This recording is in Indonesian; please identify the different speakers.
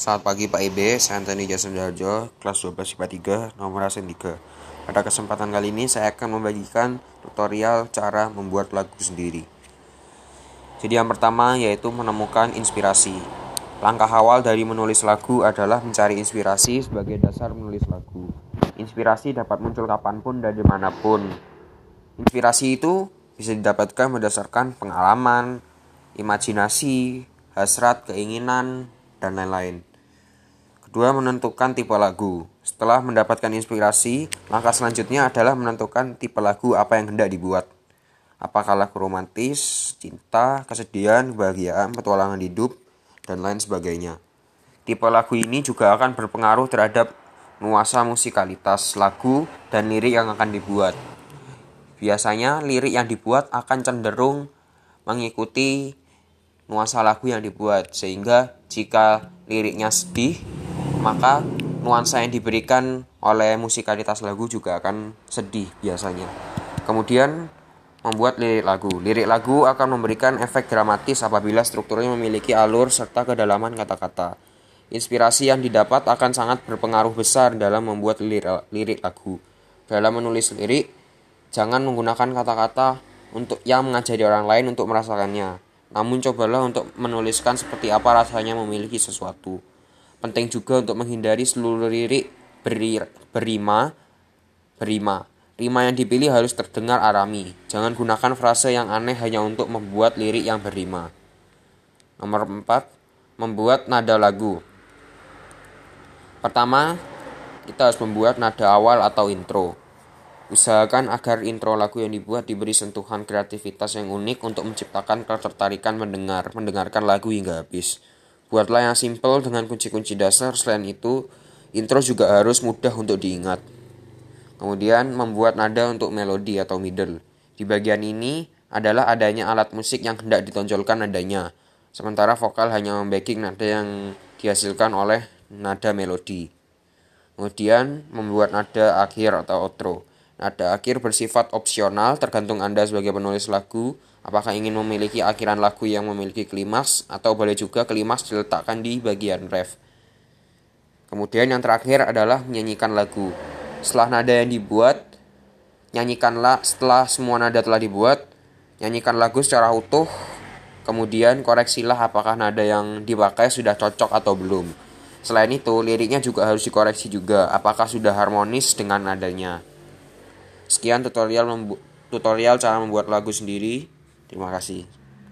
Speaker 1: Selamat pagi Pak Ibe, saya Antoni Jason Darjo, kelas 12 IPA 3, nomor asen 3. Pada kesempatan kali ini saya akan membagikan tutorial cara membuat lagu sendiri. Jadi yang pertama yaitu menemukan inspirasi. Langkah awal dari menulis lagu adalah mencari inspirasi sebagai dasar menulis lagu. Inspirasi dapat muncul kapan pun dan di mana pun. Inspirasi itu bisa didapatkan berdasarkan pengalaman, imajinasi, hasrat, keinginan, dan lain-lain. Kedua, menentukan tipe lagu. Setelah mendapatkan inspirasi, langkah selanjutnya adalah menentukan tipe lagu apa yang hendak dibuat. Apakah lagu romantis, cinta, kesedihan, kebahagiaan, petualangan hidup, dan lain sebagainya. Tipe lagu ini juga akan berpengaruh terhadap nuansa musikalitas lagu dan lirik yang akan dibuat. Biasanya lirik yang dibuat akan cenderung mengikuti nuansa lagu yang dibuat sehingga jika liriknya sedih maka nuansa yang diberikan oleh musikalitas lagu juga akan sedih biasanya. Kemudian membuat lirik lagu. Lirik lagu akan memberikan efek dramatis apabila strukturnya memiliki alur serta kedalaman kata-kata. Inspirasi yang didapat akan sangat berpengaruh besar dalam membuat lirik, lagu. Dalam menulis lirik, jangan menggunakan kata-kata untuk yang mengajari orang lain untuk merasakannya. Namun cobalah untuk menuliskan seperti apa rasanya memiliki sesuatu. Penting juga untuk menghindari seluruh lirik beri, berima, berima. Rima yang dipilih harus terdengar arami. Jangan gunakan frase yang aneh hanya untuk membuat lirik yang berima. Nomor 4. Membuat nada lagu. Pertama, kita harus membuat nada awal atau intro. Usahakan agar intro lagu yang dibuat diberi sentuhan kreativitas yang unik untuk menciptakan ketertarikan mendengar, mendengarkan lagu hingga habis. Buatlah yang simple dengan kunci-kunci dasar. Selain itu, intro juga harus mudah untuk diingat. Kemudian, membuat nada untuk melodi atau middle. Di bagian ini adalah adanya alat musik yang hendak ditonjolkan nadanya. Sementara vokal hanya membacking nada yang dihasilkan oleh nada melodi. Kemudian, membuat nada akhir atau outro. Nada akhir bersifat opsional tergantung Anda sebagai penulis lagu Apakah ingin memiliki akhiran lagu yang memiliki klimaks atau boleh juga klimaks diletakkan di bagian ref. Kemudian yang terakhir adalah menyanyikan lagu. Setelah nada yang dibuat, nyanyikanlah setelah semua nada telah dibuat, nyanyikan lagu secara utuh. Kemudian koreksilah apakah nada yang dipakai sudah cocok atau belum. Selain itu, liriknya juga harus dikoreksi juga apakah sudah harmonis dengan nadanya. Sekian tutorial tutorial cara membuat lagu sendiri. Terima kasih.